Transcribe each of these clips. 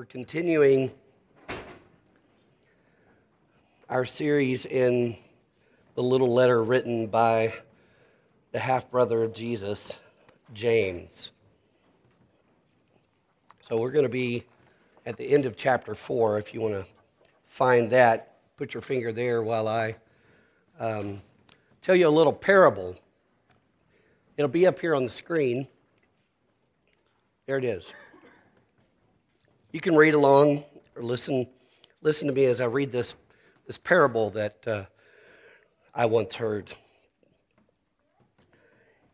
We're continuing our series in the little letter written by the half brother of Jesus, James. So we're going to be at the end of chapter 4. If you want to find that, put your finger there while I um, tell you a little parable. It'll be up here on the screen. There it is. You can read along or listen, listen to me as I read this, this parable that uh, I once heard.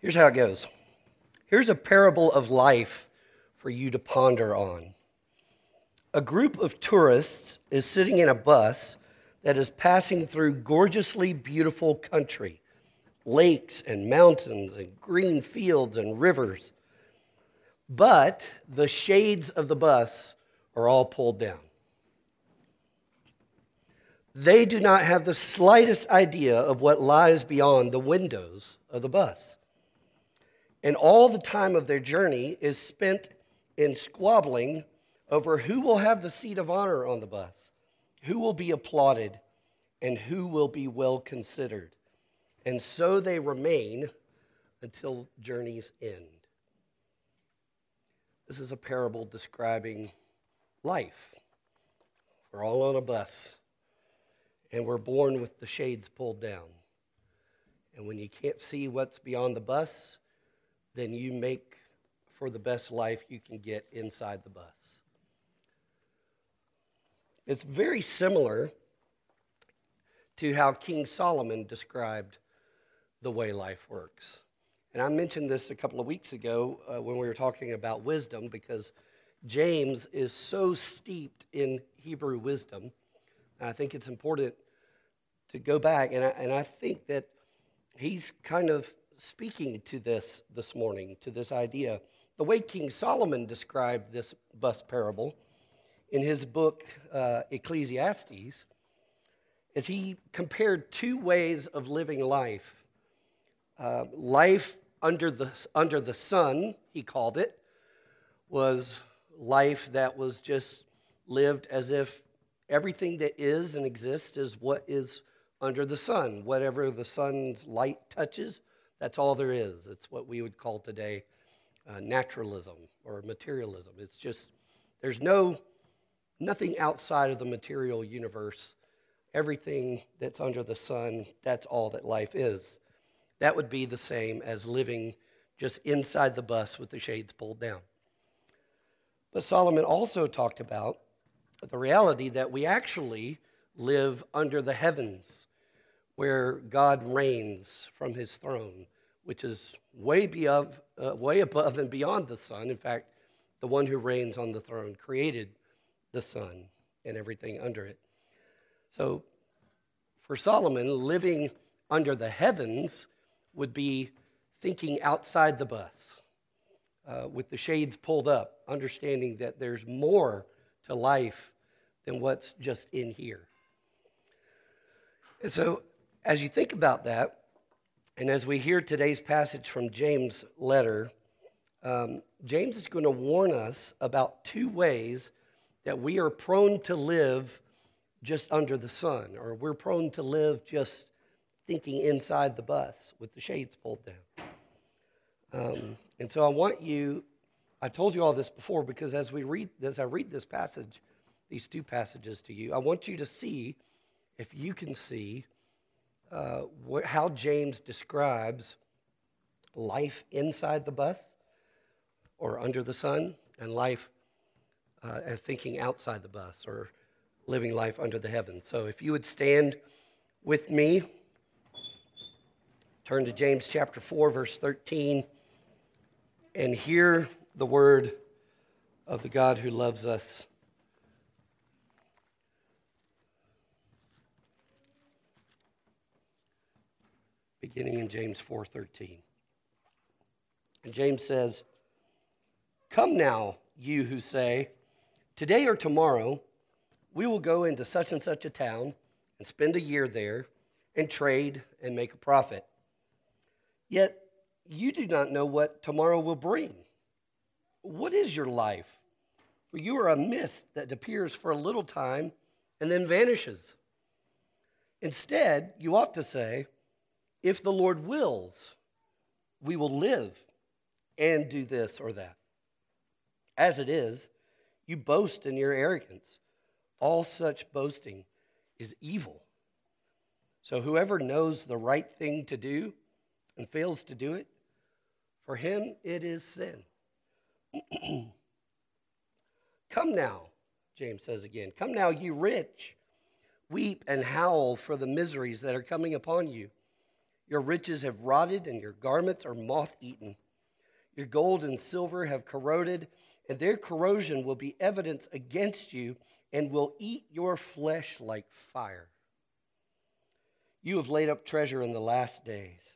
Here's how it goes Here's a parable of life for you to ponder on. A group of tourists is sitting in a bus that is passing through gorgeously beautiful country lakes and mountains and green fields and rivers. But the shades of the bus are all pulled down. They do not have the slightest idea of what lies beyond the windows of the bus. And all the time of their journey is spent in squabbling over who will have the seat of honor on the bus, who will be applauded, and who will be well considered. And so they remain until journey's end. This is a parable describing life. We're all on a bus, and we're born with the shades pulled down. And when you can't see what's beyond the bus, then you make for the best life you can get inside the bus. It's very similar to how King Solomon described the way life works. And I mentioned this a couple of weeks ago uh, when we were talking about wisdom because James is so steeped in Hebrew wisdom. I think it's important to go back, and I, and I think that he's kind of speaking to this this morning, to this idea. The way King Solomon described this bus parable in his book uh, Ecclesiastes is he compared two ways of living life. Uh, life under the, under the sun, he called it, was life that was just lived as if everything that is and exists is what is under the sun. Whatever the sun's light touches, that's all there is. It's what we would call today uh, naturalism or materialism. It's just, there's no, nothing outside of the material universe. Everything that's under the sun, that's all that life is. That would be the same as living just inside the bus with the shades pulled down. But Solomon also talked about the reality that we actually live under the heavens, where God reigns from his throne, which is way, above, uh, way above and beyond the sun. In fact, the one who reigns on the throne created the sun and everything under it. So, for Solomon, living under the heavens would be thinking outside the bus uh, with the shades pulled up, understanding that there's more to life than what's just in here. And so, as you think about that, and as we hear today's passage from James' letter, um, James is going to warn us about two ways that we are prone to live just under the sun, or we're prone to live just thinking inside the bus with the shades pulled down. Um, and so I want you, I told you all this before because as we read, as I read this passage, these two passages to you, I want you to see, if you can see, uh, how James describes life inside the bus or under the sun and life uh, and thinking outside the bus or living life under the heavens. So if you would stand with me, turn to James chapter 4, verse 13 and hear the word of the God who loves us. Beginning in James 4:13. And James says, "Come now, you who say, today or tomorrow we will go into such and such a town and spend a year there and trade and make a profit. Yet you do not know what tomorrow will bring. What is your life? For you are a mist that appears for a little time and then vanishes. Instead, you ought to say, If the Lord wills, we will live and do this or that. As it is, you boast in your arrogance. All such boasting is evil. So whoever knows the right thing to do and fails to do it, for him it is sin. Come now, James says again. Come now, you rich. Weep and howl for the miseries that are coming upon you. Your riches have rotted, and your garments are moth eaten. Your gold and silver have corroded, and their corrosion will be evidence against you and will eat your flesh like fire. You have laid up treasure in the last days.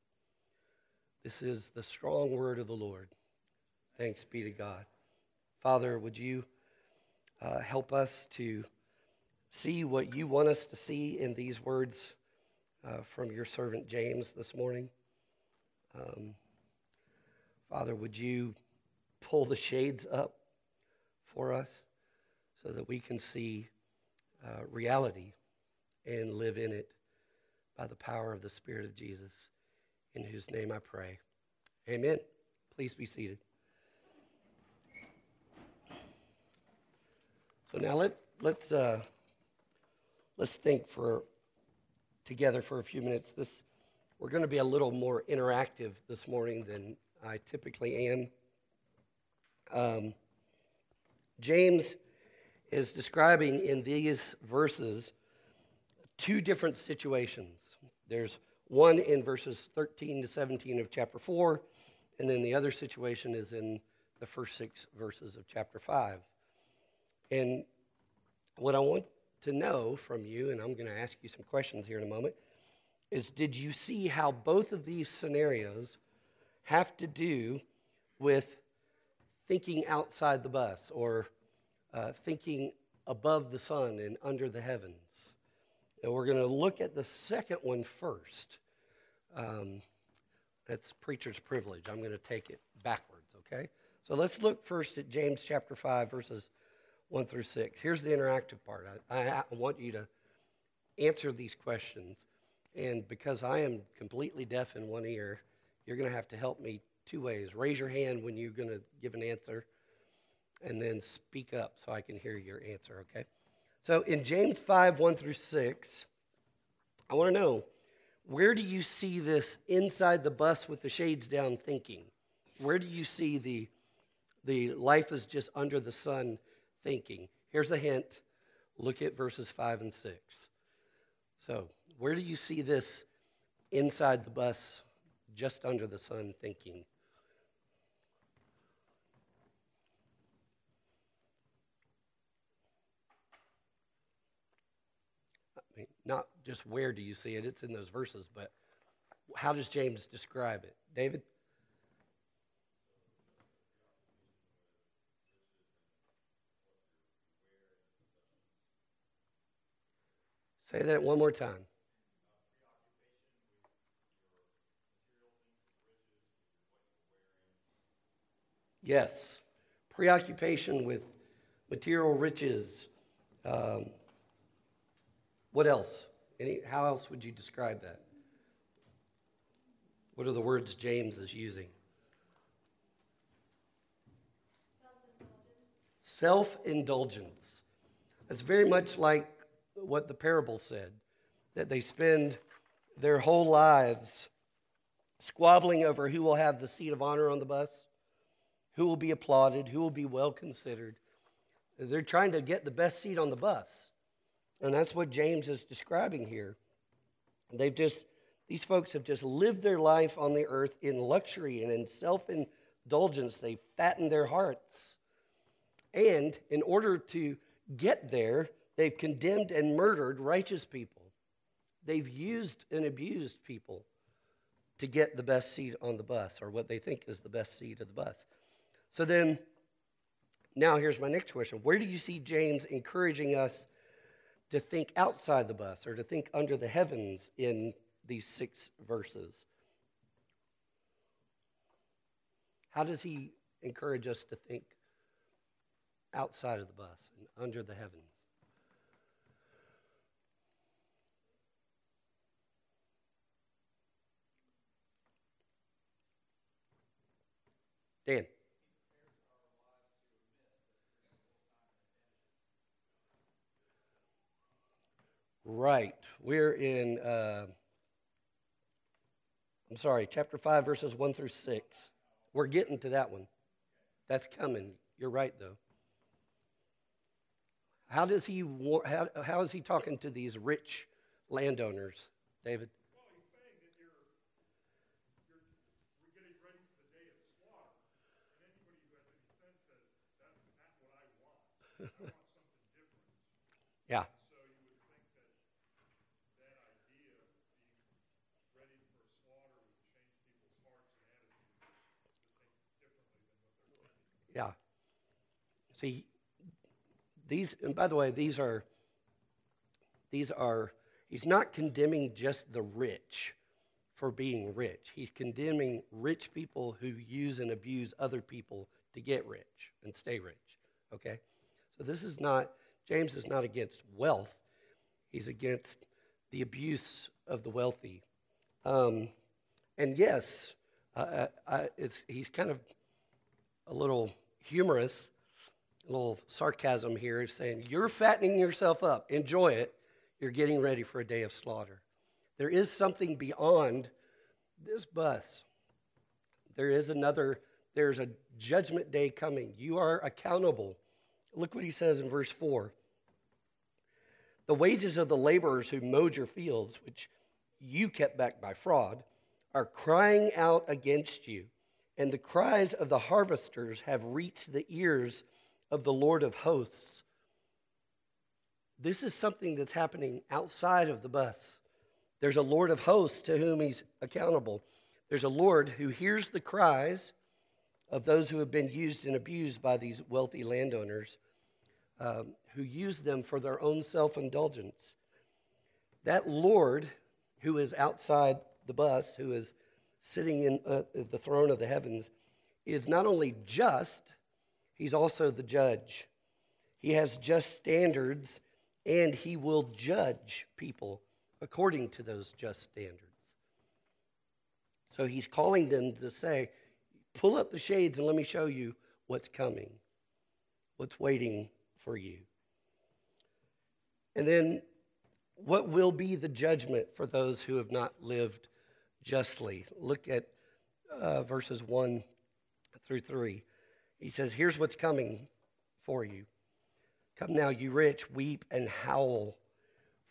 This is the strong word of the Lord. Thanks be to God. Father, would you uh, help us to see what you want us to see in these words uh, from your servant James this morning? Um, Father, would you pull the shades up for us so that we can see uh, reality and live in it by the power of the Spirit of Jesus, in whose name I pray. Amen. Please be seated. So now let, let's, uh, let's think for, together for a few minutes. This we're going to be a little more interactive this morning than I typically am. Um, James is describing in these verses two different situations. There's one in verses 13 to 17 of chapter 4, and then the other situation is in the first six verses of chapter 5. And what I want to know from you, and I'm going to ask you some questions here in a moment, is did you see how both of these scenarios have to do with thinking outside the bus or uh, thinking above the sun and under the heavens? And we're going to look at the second one first. Um, that's preacher's privilege. I'm going to take it backwards, okay? So let's look first at James chapter 5, verses 1 through 6. Here's the interactive part. I, I, I want you to answer these questions and because I am completely deaf in one ear, you're going to have to help me two ways. Raise your hand when you're going to give an answer, and then speak up so I can hear your answer, okay? So in James 5 1 through 6, I want to know where do you see this inside the bus with the shades down thinking? Where do you see the, the life is just under the sun thinking? Here's a hint look at verses 5 and 6. So, where do you see this inside the bus, just under the sun, thinking? I mean, not just where do you see it, it's in those verses, but how does James describe it? David? Say that one more time. Yes. Preoccupation with material riches. Um, what else? Any, how else would you describe that? What are the words James is using? Self indulgence. That's very much like what the parable said that they spend their whole lives squabbling over who will have the seat of honor on the bus who will be applauded, who will be well considered. They're trying to get the best seat on the bus. And that's what James is describing here. They've just, these folks have just lived their life on the earth in luxury and in self indulgence. They fattened their hearts. And in order to get there, they've condemned and murdered righteous people. They've used and abused people to get the best seat on the bus or what they think is the best seat of the bus. So then, now here's my next question Where do you see James encouraging us to think outside the bus or to think under the heavens in these six verses? How does he encourage us to think outside of the bus and under the heavens? Dan. Right. We're in, uh, I'm sorry, chapter 5, verses 1 through 6. We're getting to that one. That's coming. You're right, though. How does he, how, how is he talking to these rich landowners, David? yeah. Yeah. See, these, and by the way, these are, these are, he's not condemning just the rich for being rich. He's condemning rich people who use and abuse other people to get rich and stay rich. Okay? So this is not, James is not against wealth, he's against the abuse of the wealthy. Um, and yes, uh, I, it's, he's kind of a little humorous, little sarcasm here, saying, You're fattening yourself up. Enjoy it. You're getting ready for a day of slaughter. There is something beyond this bus. There is another, there's a judgment day coming. You are accountable. Look what he says in verse 4. The wages of the laborers who mowed your fields, which you kept back by fraud, are crying out against you and the cries of the harvesters have reached the ears of the Lord of hosts. This is something that's happening outside of the bus. There's a Lord of hosts to whom he's accountable. There's a Lord who hears the cries of those who have been used and abused by these wealthy landowners um, who use them for their own self indulgence. That Lord who is outside the bus, who is sitting in uh, the throne of the heavens, is not only just, he's also the judge. He has just standards, and he will judge people according to those just standards. So he's calling them to say, pull up the shades and let me show you what's coming, what's waiting for you. And then, what will be the judgment for those who have not lived justly. Look at uh, verses 1 through 3. He says, Here's what's coming for you. Come now, you rich, weep and howl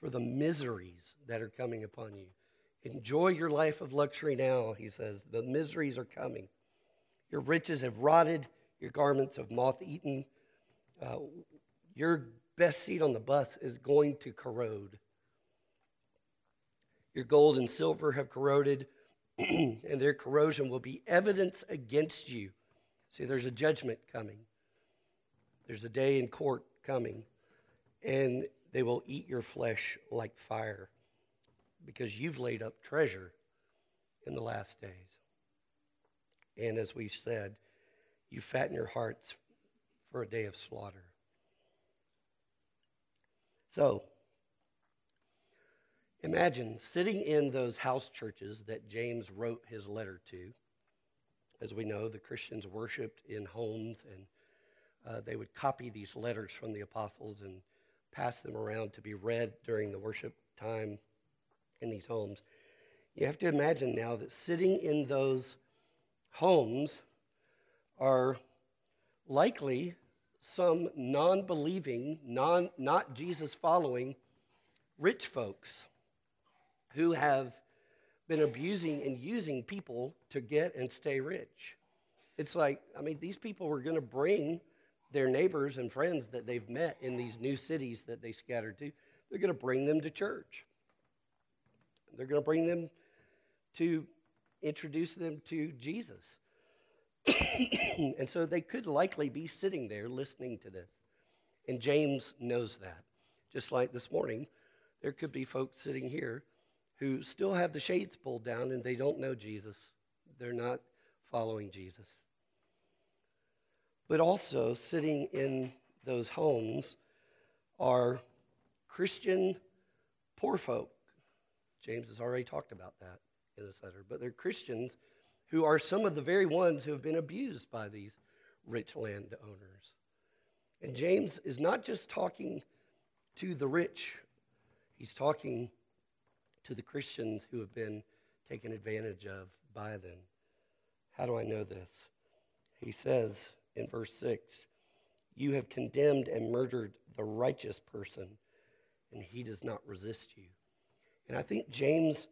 for the miseries that are coming upon you. Enjoy your life of luxury now, he says. The miseries are coming. Your riches have rotted, your garments have moth eaten. Uh, your best seat on the bus is going to corrode. Your gold and silver have corroded, and their corrosion will be evidence against you. See, there's a judgment coming, there's a day in court coming, and they will eat your flesh like fire because you've laid up treasure in the last days. And as we said, you fatten your hearts for a day of slaughter. So, Imagine sitting in those house churches that James wrote his letter to. As we know, the Christians worshiped in homes, and uh, they would copy these letters from the apostles and pass them around to be read during the worship time in these homes. You have to imagine now that sitting in those homes are likely some non believing, non, not Jesus following rich folks who have been abusing and using people to get and stay rich. It's like, I mean, these people were going to bring their neighbors and friends that they've met in these new cities that they scattered to, they're going to bring them to church. They're going to bring them to introduce them to Jesus. and so they could likely be sitting there listening to this. And James knows that. Just like this morning, there could be folks sitting here who still have the shades pulled down and they don't know Jesus. They're not following Jesus. But also, sitting in those homes are Christian poor folk. James has already talked about that in this letter. But they're Christians who are some of the very ones who have been abused by these rich landowners. And James is not just talking to the rich, he's talking to the Christians who have been taken advantage of by them. How do I know this? He says in verse 6 You have condemned and murdered the righteous person, and he does not resist you. And I think James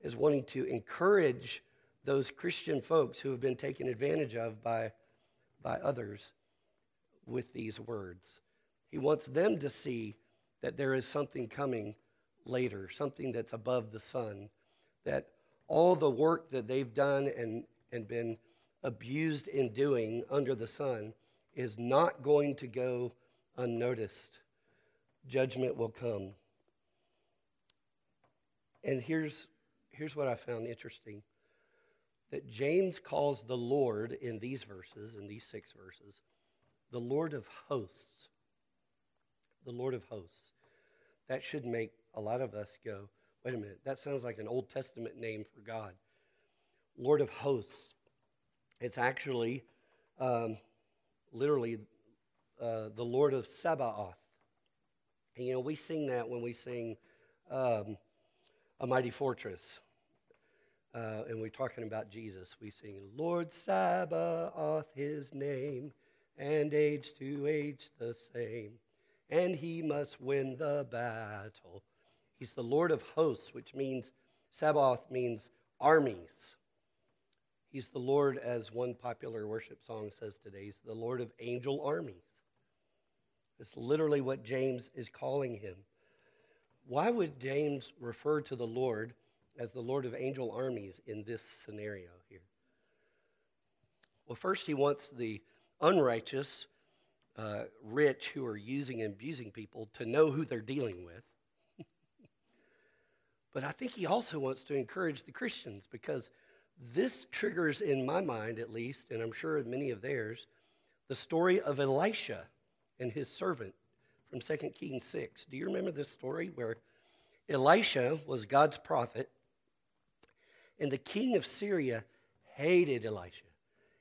is wanting to encourage those Christian folks who have been taken advantage of by, by others with these words. He wants them to see that there is something coming later, something that's above the sun, that all the work that they've done and, and been abused in doing under the sun is not going to go unnoticed. Judgment will come. And here's, here's what I found interesting that James calls the Lord in these verses, in these six verses, the Lord of hosts. The Lord of hosts. That should make a lot of us go, wait a minute, that sounds like an Old Testament name for God. Lord of hosts. It's actually um, literally uh, the Lord of Sabaoth. And you know, we sing that when we sing um, A Mighty Fortress uh, and we're talking about Jesus, we sing, Lord Sabaoth, his name, and age to age the same. And he must win the battle. He's the Lord of hosts, which means, Sabaoth means armies. He's the Lord, as one popular worship song says today, he's the Lord of angel armies. It's literally what James is calling him. Why would James refer to the Lord? as the Lord of angel armies in this scenario here? Well, first, he wants the unrighteous, uh, rich who are using and abusing people to know who they're dealing with. But I think he also wants to encourage the Christians because this triggers, in my mind at least, and I'm sure many of theirs, the story of Elisha and his servant from 2 Kings 6. Do you remember this story where Elisha was God's prophet and the king of Syria hated Elisha.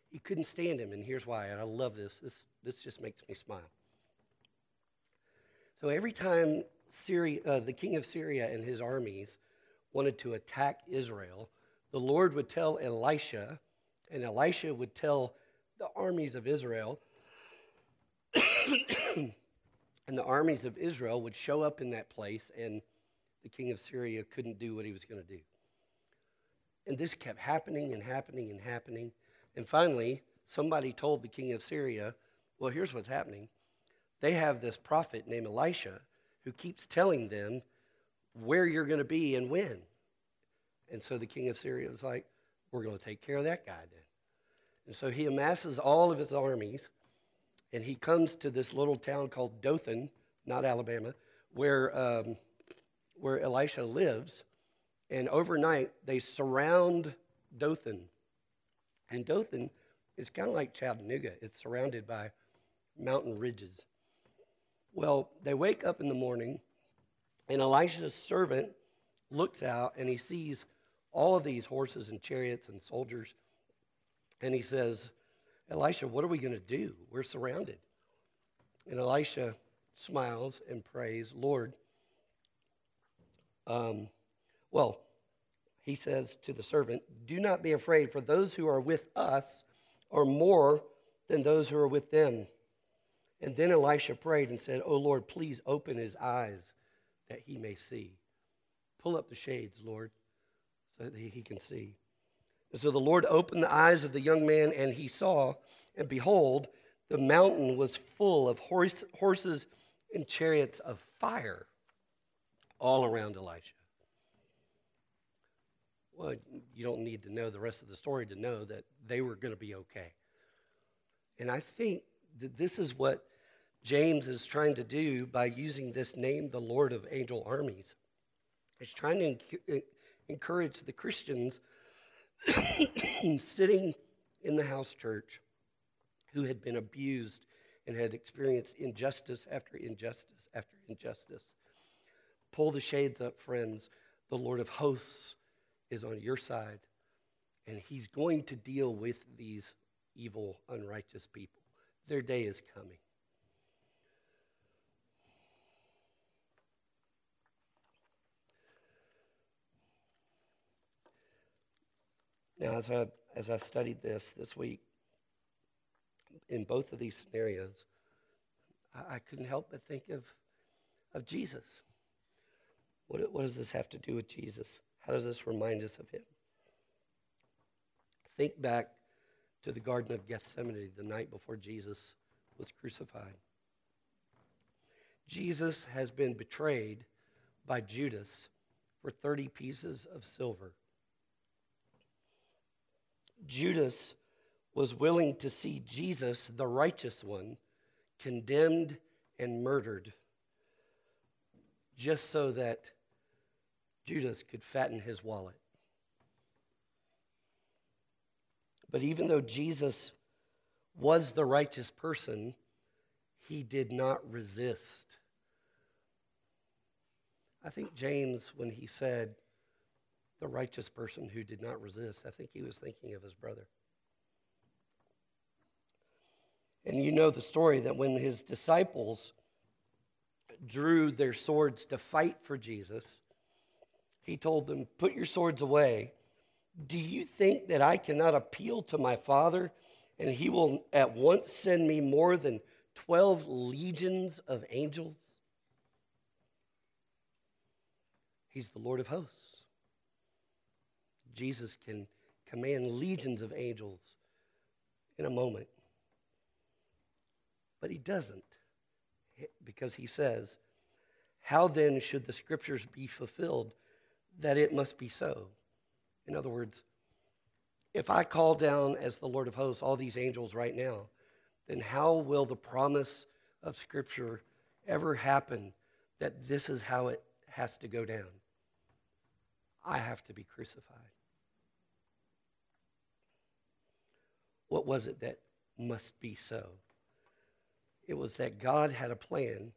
He couldn't stand him, and here's why. And I love this. This, this just makes me smile. So every time Syria, uh, the king of Syria and his armies wanted to attack Israel, the Lord would tell Elisha, and Elisha would tell the armies of Israel, and the armies of Israel would show up in that place, and the king of Syria couldn't do what he was going to do. And this kept happening and happening and happening. And finally, somebody told the king of Syria, Well, here's what's happening. They have this prophet named Elisha who keeps telling them where you're going to be and when. And so the king of Syria was like, We're going to take care of that guy then. And so he amasses all of his armies and he comes to this little town called Dothan, not Alabama, where, um, where Elisha lives. And overnight, they surround Dothan. And Dothan is kind of like Chattanooga, it's surrounded by mountain ridges. Well, they wake up in the morning, and Elisha's servant looks out and he sees all of these horses and chariots and soldiers. And he says, Elisha, what are we going to do? We're surrounded. And Elisha smiles and prays, Lord, um, well, he says to the servant, Do not be afraid, for those who are with us are more than those who are with them. And then Elisha prayed and said, Oh Lord, please open his eyes that he may see. Pull up the shades, Lord, so that he can see. And so the Lord opened the eyes of the young man, and he saw, and behold, the mountain was full of horse, horses and chariots of fire all around Elisha. Well, you don't need to know the rest of the story to know that they were going to be okay. And I think that this is what James is trying to do by using this name, the Lord of Angel Armies. He's trying to encourage the Christians sitting in the house church who had been abused and had experienced injustice after injustice after injustice. Pull the shades up, friends. The Lord of hosts is on your side, and he's going to deal with these evil, unrighteous people. Their day is coming. Now, as I, as I studied this this week, in both of these scenarios, I, I couldn't help but think of, of Jesus. What, what does this have to do with Jesus? How does this remind us of him? Think back to the Garden of Gethsemane the night before Jesus was crucified. Jesus has been betrayed by Judas for 30 pieces of silver. Judas was willing to see Jesus, the righteous one, condemned and murdered just so that Judas could fatten his wallet. But even though Jesus was the righteous person, he did not resist. I think James, when he said, the righteous person who did not resist, I think he was thinking of his brother. And you know the story that when his disciples drew their swords to fight for Jesus, he told them, Put your swords away. Do you think that I cannot appeal to my Father and he will at once send me more than 12 legions of angels? He's the Lord of hosts. Jesus can command legions of angels in a moment. But he doesn't because he says, How then should the scriptures be fulfilled that it must be so? In other words, if I call down as the Lord of hosts all these angels right now, then how will the promise of scripture ever happen that this is how it has to go down? I have to be crucified. What was it that must be so? It was that God had a plan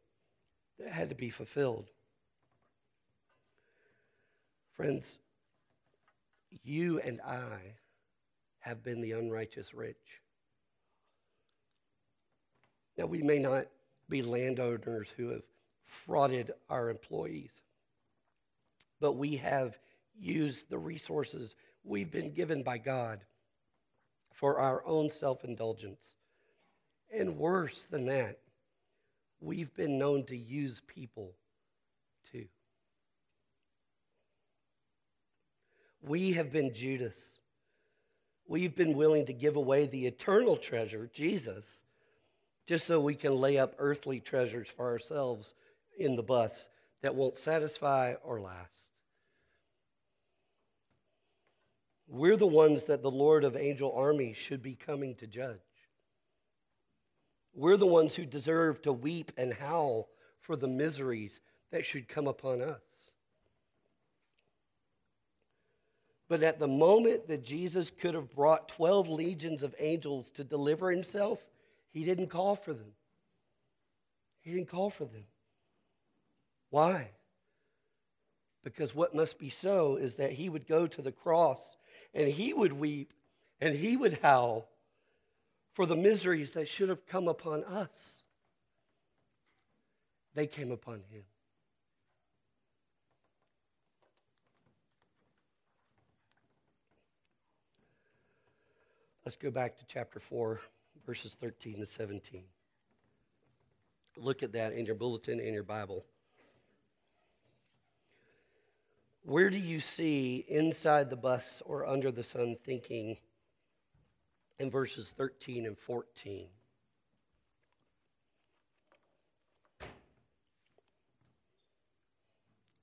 that had to be fulfilled. Friends, you and I have been the unrighteous rich. Now, we may not be landowners who have frauded our employees, but we have used the resources we've been given by God for our own self indulgence. And worse than that, we've been known to use people too. We have been Judas. We've been willing to give away the eternal treasure, Jesus, just so we can lay up earthly treasures for ourselves in the bus that won't satisfy or last. We're the ones that the Lord of angel armies should be coming to judge. We're the ones who deserve to weep and howl for the miseries that should come upon us. But at the moment that Jesus could have brought 12 legions of angels to deliver himself, he didn't call for them. He didn't call for them. Why? Because what must be so is that he would go to the cross and he would weep and he would howl for the miseries that should have come upon us. They came upon him. Let's go back to chapter 4, verses 13 to 17. Look at that in your bulletin in your Bible. Where do you see inside the bus or under the sun thinking in verses 13 and 14?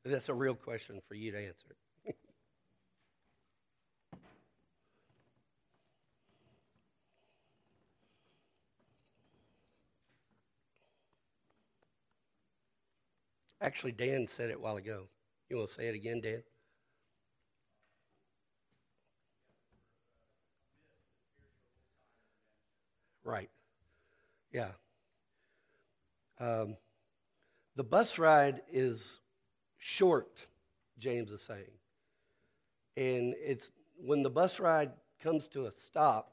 That's a real question for you to answer. Actually, Dan said it a while ago. You want to say it again, Dan? Right. Yeah. Um, the bus ride is short, James is saying. And it's when the bus ride comes to a stop,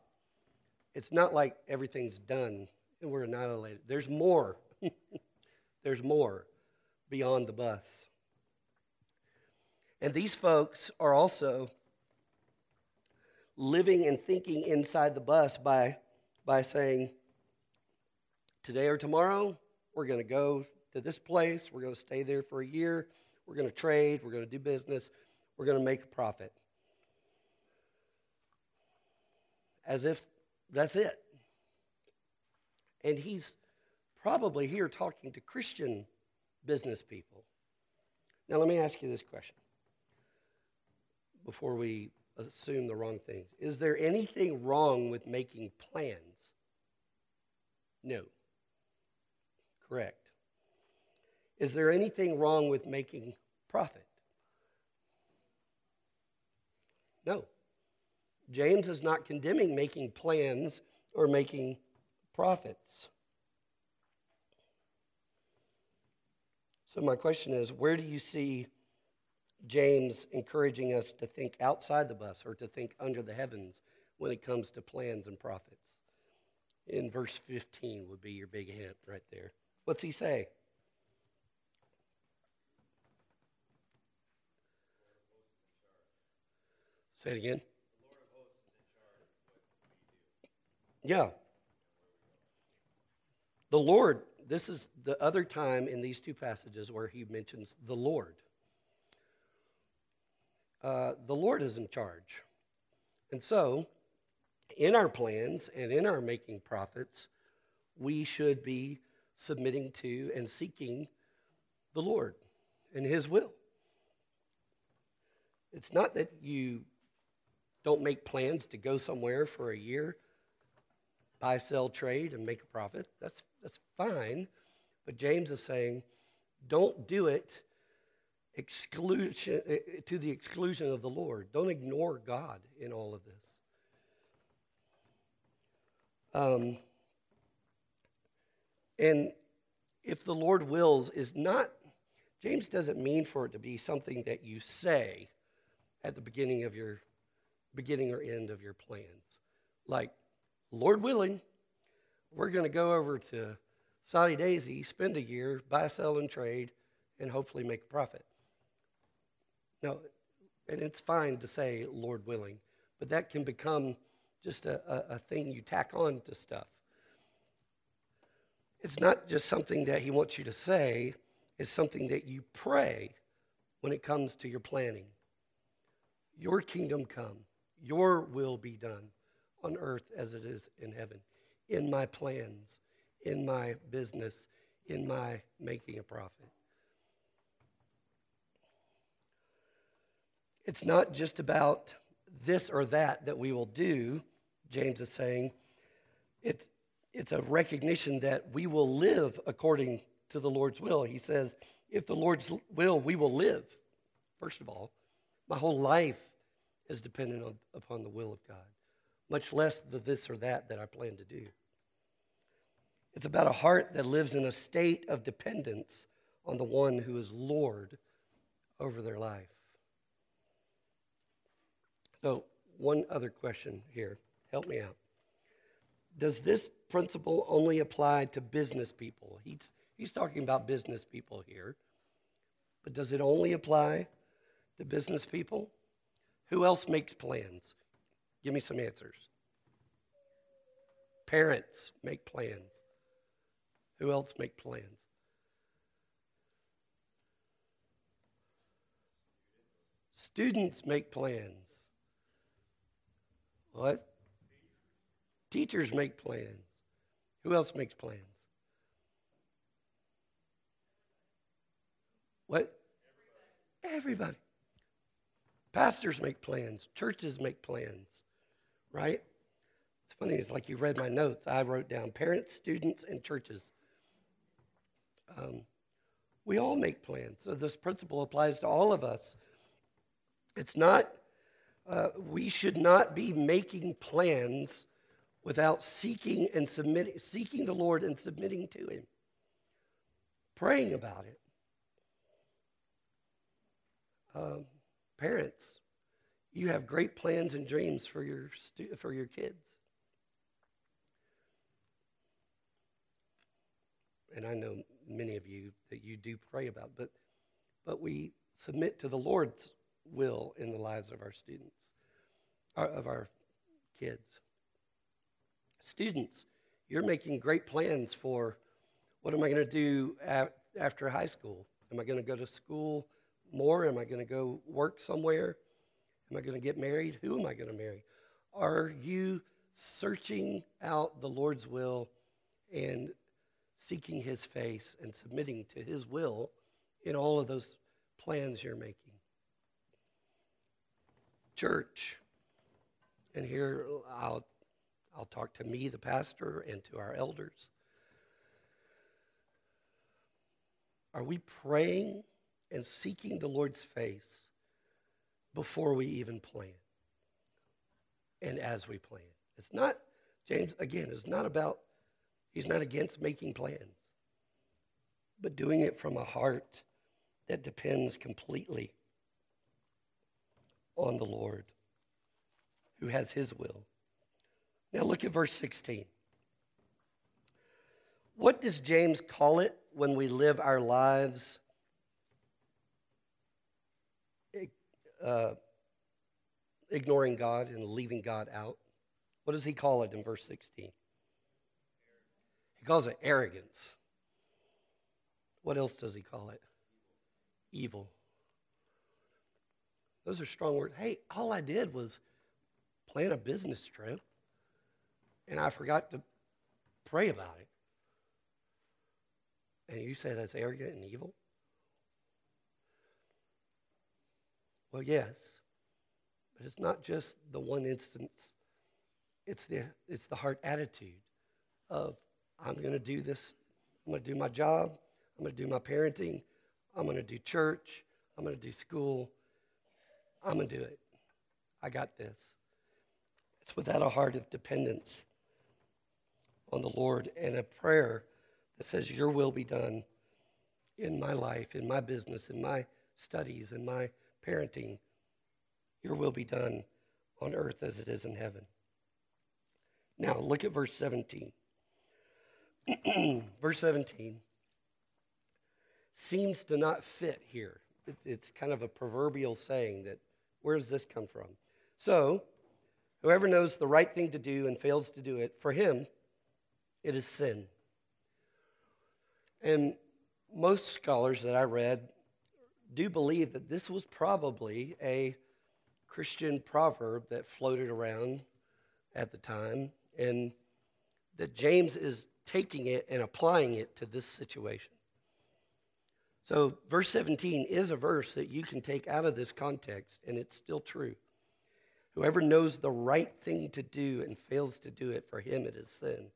it's not like everything's done and we're annihilated. There's more. There's more beyond the bus. And these folks are also living and thinking inside the bus by, by saying, today or tomorrow, we're going to go to this place, we're going to stay there for a year, we're going to trade, we're going to do business, we're going to make a profit. As if that's it. And he's probably here talking to Christian business people. Now, let me ask you this question before we assume the wrong things. Is there anything wrong with making plans? No. Correct. Is there anything wrong with making profit? No. James is not condemning making plans or making profits. So, my question is where do you see James encouraging us to think outside the bus or to think under the heavens when it comes to plans and profits? In verse 15 would be your big hint right there. What's he say? Say it again. Yeah. The Lord, this is the other time in these two passages where he mentions the Lord. Uh, the Lord is in charge. And so, in our plans and in our making profits, we should be submitting to and seeking the Lord and His will. It's not that you don't make plans to go somewhere for a year, buy, sell, trade, and make a profit. That's, that's fine. But James is saying, don't do it exclusion, eh, eh, to the exclusion of the Lord. Don't ignore God in all of this. Um, and if the Lord wills is not, James doesn't mean for it to be something that you say at the beginning of your beginning or end of your plans. Like, Lord willing, we're going to go over to Soddy Daisy, spend a year, buy, sell, and trade, and hopefully make a profit. Now, and it's fine to say, Lord willing, but that can become just a, a, a thing you tack on to stuff. It's not just something that he wants you to say, it's something that you pray when it comes to your planning. Your kingdom come, your will be done on earth as it is in heaven, in my plans, in my business, in my making a profit. It's not just about this or that that we will do, James is saying. It's, it's a recognition that we will live according to the Lord's will. He says, if the Lord's will, we will live. First of all, my whole life is dependent on, upon the will of God, much less the this or that that I plan to do. It's about a heart that lives in a state of dependence on the one who is Lord over their life. So, one other question here. Help me out does this principle only apply to business people? He's, he's talking about business people here. But does it only apply to business people? Who else makes plans? Give me some answers. Parents make plans. Who else make plans? Students make plans. What? Teachers make plans. Who else makes plans? What? Everybody. Pastors make plans, churches make plans, right? It's funny, it's like you read my notes. I wrote down parents, students, and churches. Um, we all make plans. So this principle applies to all of us. It's not, uh, we should not be making plans without seeking and submitting, seeking the Lord and submitting to Him, praying about it. Um, parents, you have great plans and dreams for your stu- for your kids. And I know many of you that you do pray about, but but we submit to the Lord's will in the lives of our students, uh, of our kids. Students, you're making great plans for what am I going to do after high school? Am I going to go to school more? Am I going to go work somewhere? Am I going to get married? Who am I going to marry? Are you searching out the Lord's will and seeking his face and submitting to his will in all of those plans you're making? Church, and here I'll, I'll talk to me, the pastor, and to our elders. Are we praying and seeking the Lord's face before we even plan and as we plan? It's not, James, again, it's not about, he's not against making plans, but doing it from a heart that depends completely on the Lord who has his will. Now look at verse 16. What does James call it when we live our lives uh, ignoring God and leaving God out? What does he call it in verse 16? He calls it arrogance. What else does he call it? Evil. Those are strong words. Hey, all I did was plan a business trip and I forgot to pray about it. And you say that's arrogant and evil? Well, yes. But it's not just the one instance, it's the, it's the heart attitude of I'm going to do this, I'm going to do my job, I'm going to do my parenting, I'm going to do church, I'm going to do school, I'm going to do it. I got this. It's without a heart of dependence on the Lord and a prayer that says, Your will be done in my life, in my business, in my studies, in my parenting. Your will be done on earth as it is in heaven. Now, look at verse 17. verse 17 seems to not fit here. it's kind of a proverbial saying that where does this come from? So, whoever knows the right thing to do and fails to do it, for him, it is sin. And most scholars that I read do believe that this was probably a Christian proverb that floated around at the time, and that James is taking it and applying it to this situation. So, verse 17 is a verse that you can take out of this context, and it's still true. Whoever knows the right thing to do and fails to do it, for him it is sin.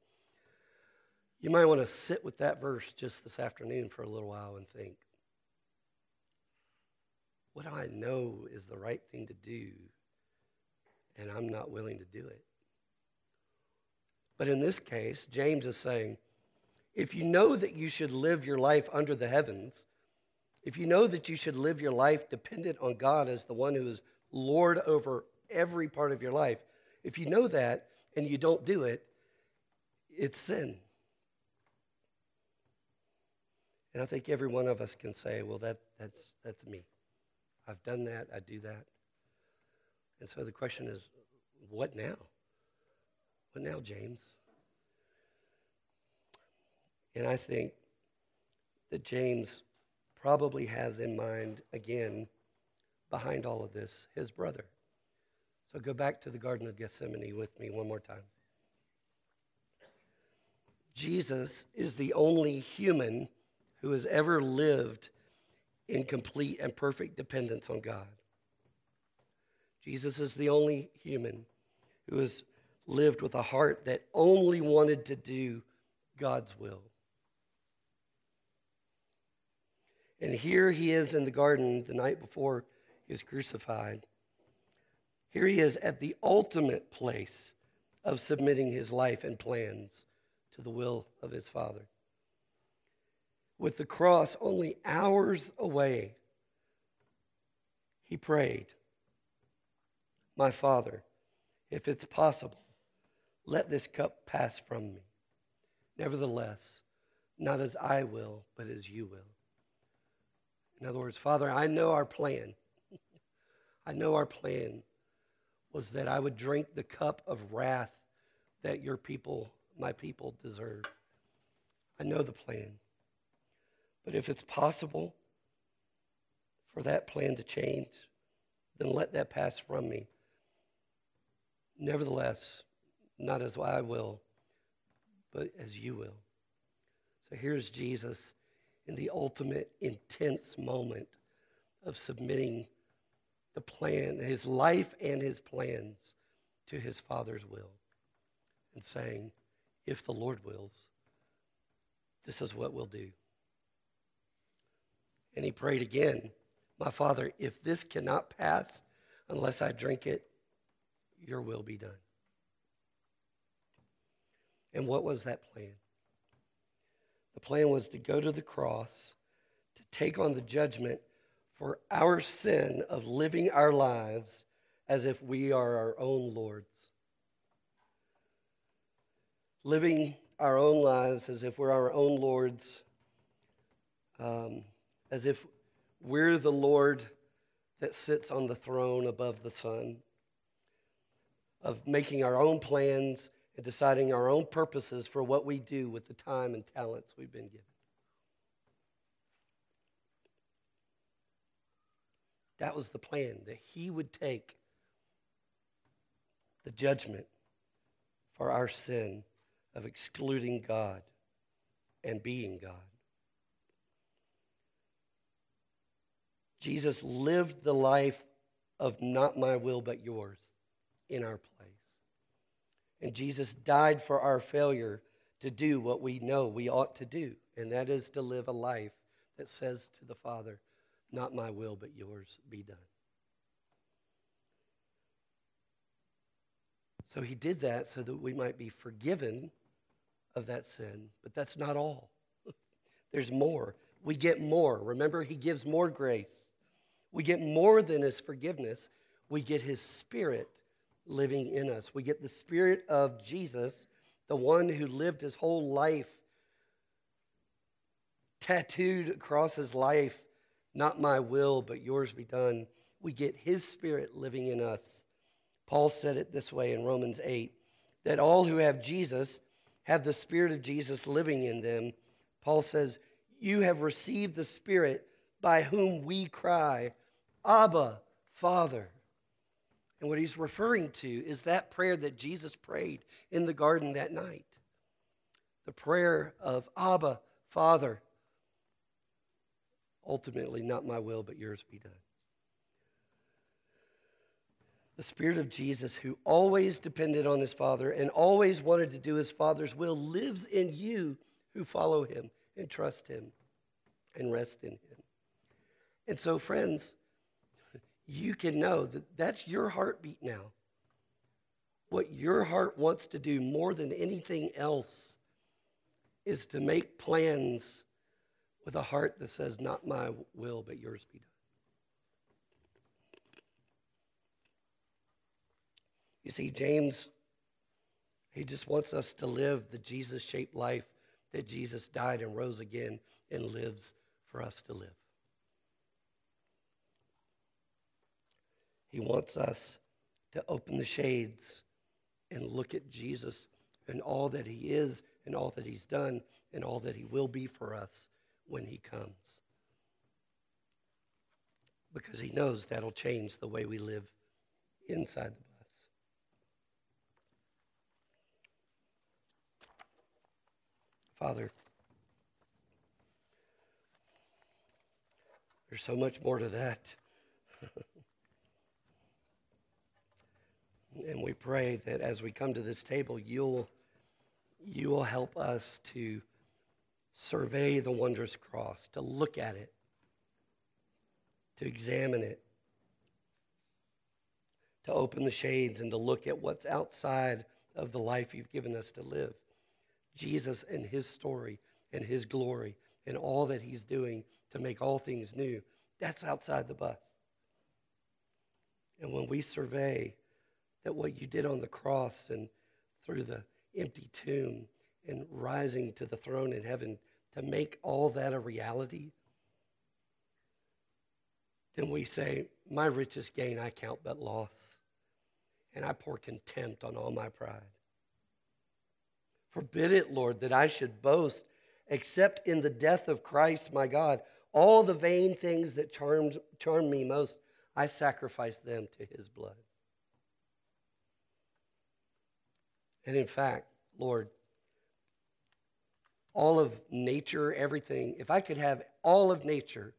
You might want to sit with that verse just this afternoon for a little while and think what I know is the right thing to do, and I'm not willing to do it? But in this case, James is saying, if you know that you should live your life under the heavens, if you know that you should live your life dependent on God as the one who is Lord over every part of your life, if you know that and you don't do it, it's sin. And I think every one of us can say, well, that, that's, that's me. I've done that, I do that. And so the question is, what now? What now, James? And I think that James probably has in mind, again, behind all of this, his brother. So go back to the Garden of Gethsemane with me one more time. Jesus is the only human who has ever lived in complete and perfect dependence on God. Jesus is the only human who has lived with a heart that only wanted to do God's will. And here he is in the garden the night before he was crucified. Here he is at the ultimate place of submitting his life and plans to the will of his Father. With the cross only hours away, he prayed, My Father, if it's possible, let this cup pass from me. Nevertheless, not as I will, but as you will. In other words, Father, I know our plan. I know our plan was that I would drink the cup of wrath that your people, my people, deserve. I know the plan. But if it's possible for that plan to change, then let that pass from me. Nevertheless, not as I will, but as you will. So here's Jesus in the ultimate intense moment of submitting the plan, his life and his plans to his Father's will and saying, if the Lord wills, this is what we'll do. And he prayed again, My Father, if this cannot pass unless I drink it, your will be done. And what was that plan? The plan was to go to the cross, to take on the judgment for our sin of living our lives as if we are our own lords. Living our own lives as if we're our own lords, um, as if we're the Lord that sits on the throne above the sun, of making our own plans and deciding our own purposes for what we do with the time and talents we've been given. That was the plan, that he would take the judgment for our sin of excluding God and being God. Jesus lived the life of not my will but yours in our place. And Jesus died for our failure to do what we know we ought to do, and that is to live a life that says to the Father, Not my will, but yours be done. So he did that so that we might be forgiven of that sin, but that's not all. There's more. We get more. Remember, he gives more grace. We get more than his forgiveness, we get his spirit living in us. We get the Spirit of Jesus, the one who lived his whole life tattooed across his life, not my will, but yours be done. We get his Spirit living in us. Paul said it this way in Romans 8 that all who have Jesus have the Spirit of Jesus living in them. Paul says, You have received the Spirit by whom we cry, Abba, Father. And what he's referring to is that prayer that Jesus prayed in the garden that night the prayer of Abba, Father. Ultimately, not my will, but yours be done. The Spirit of Jesus, who always depended on his Father and always wanted to do his Father's will, lives in you who follow him and trust him and rest in him. And so, friends, you can know that that's your heartbeat now. What your heart wants to do more than anything else is to make plans with a heart that says, Not my will, but yours be done. You see, James, he just wants us to live the Jesus shaped life that Jesus died and rose again and lives for us to live. He wants us to open the shades and look at Jesus and all that he is and all that he's done and all that he will be for us when he comes. Because he knows that'll change the way we live inside the bus. Father, There's so much more to that. And we pray that as we come to this table, you'll, you will help us to survey the wondrous cross, to look at it, to examine it, to open the shades and to look at what's outside of the life you've given us to live. Jesus and his story and his glory and all that he's doing to make all things new, that's outside the bus. And when we survey that what you did on the cross and through the empty tomb and rising to the throne in heaven to make all that a reality, then we say, My richest gain I count but loss, and I pour contempt on all my pride. Forbid it, Lord, that I should boast except in the death of Christ, my God. All the vain things that charmed, charmed me most, I sacrificed them to his blood. And in fact, Lord, all of nature, everything, if I could have all of nature,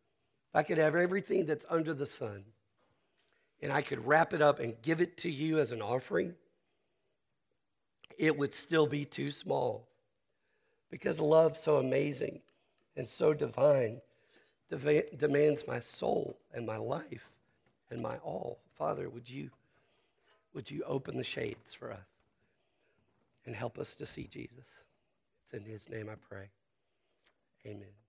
if I could have everything that's under the sun, and I could wrap it up and give it to you as an offering, it would still be too small. Because love so amazing and so divine demands my soul and my life and my all. Father, would you, would you open the shades for us and help us to see Jesus? It's in his name I pray. Amen.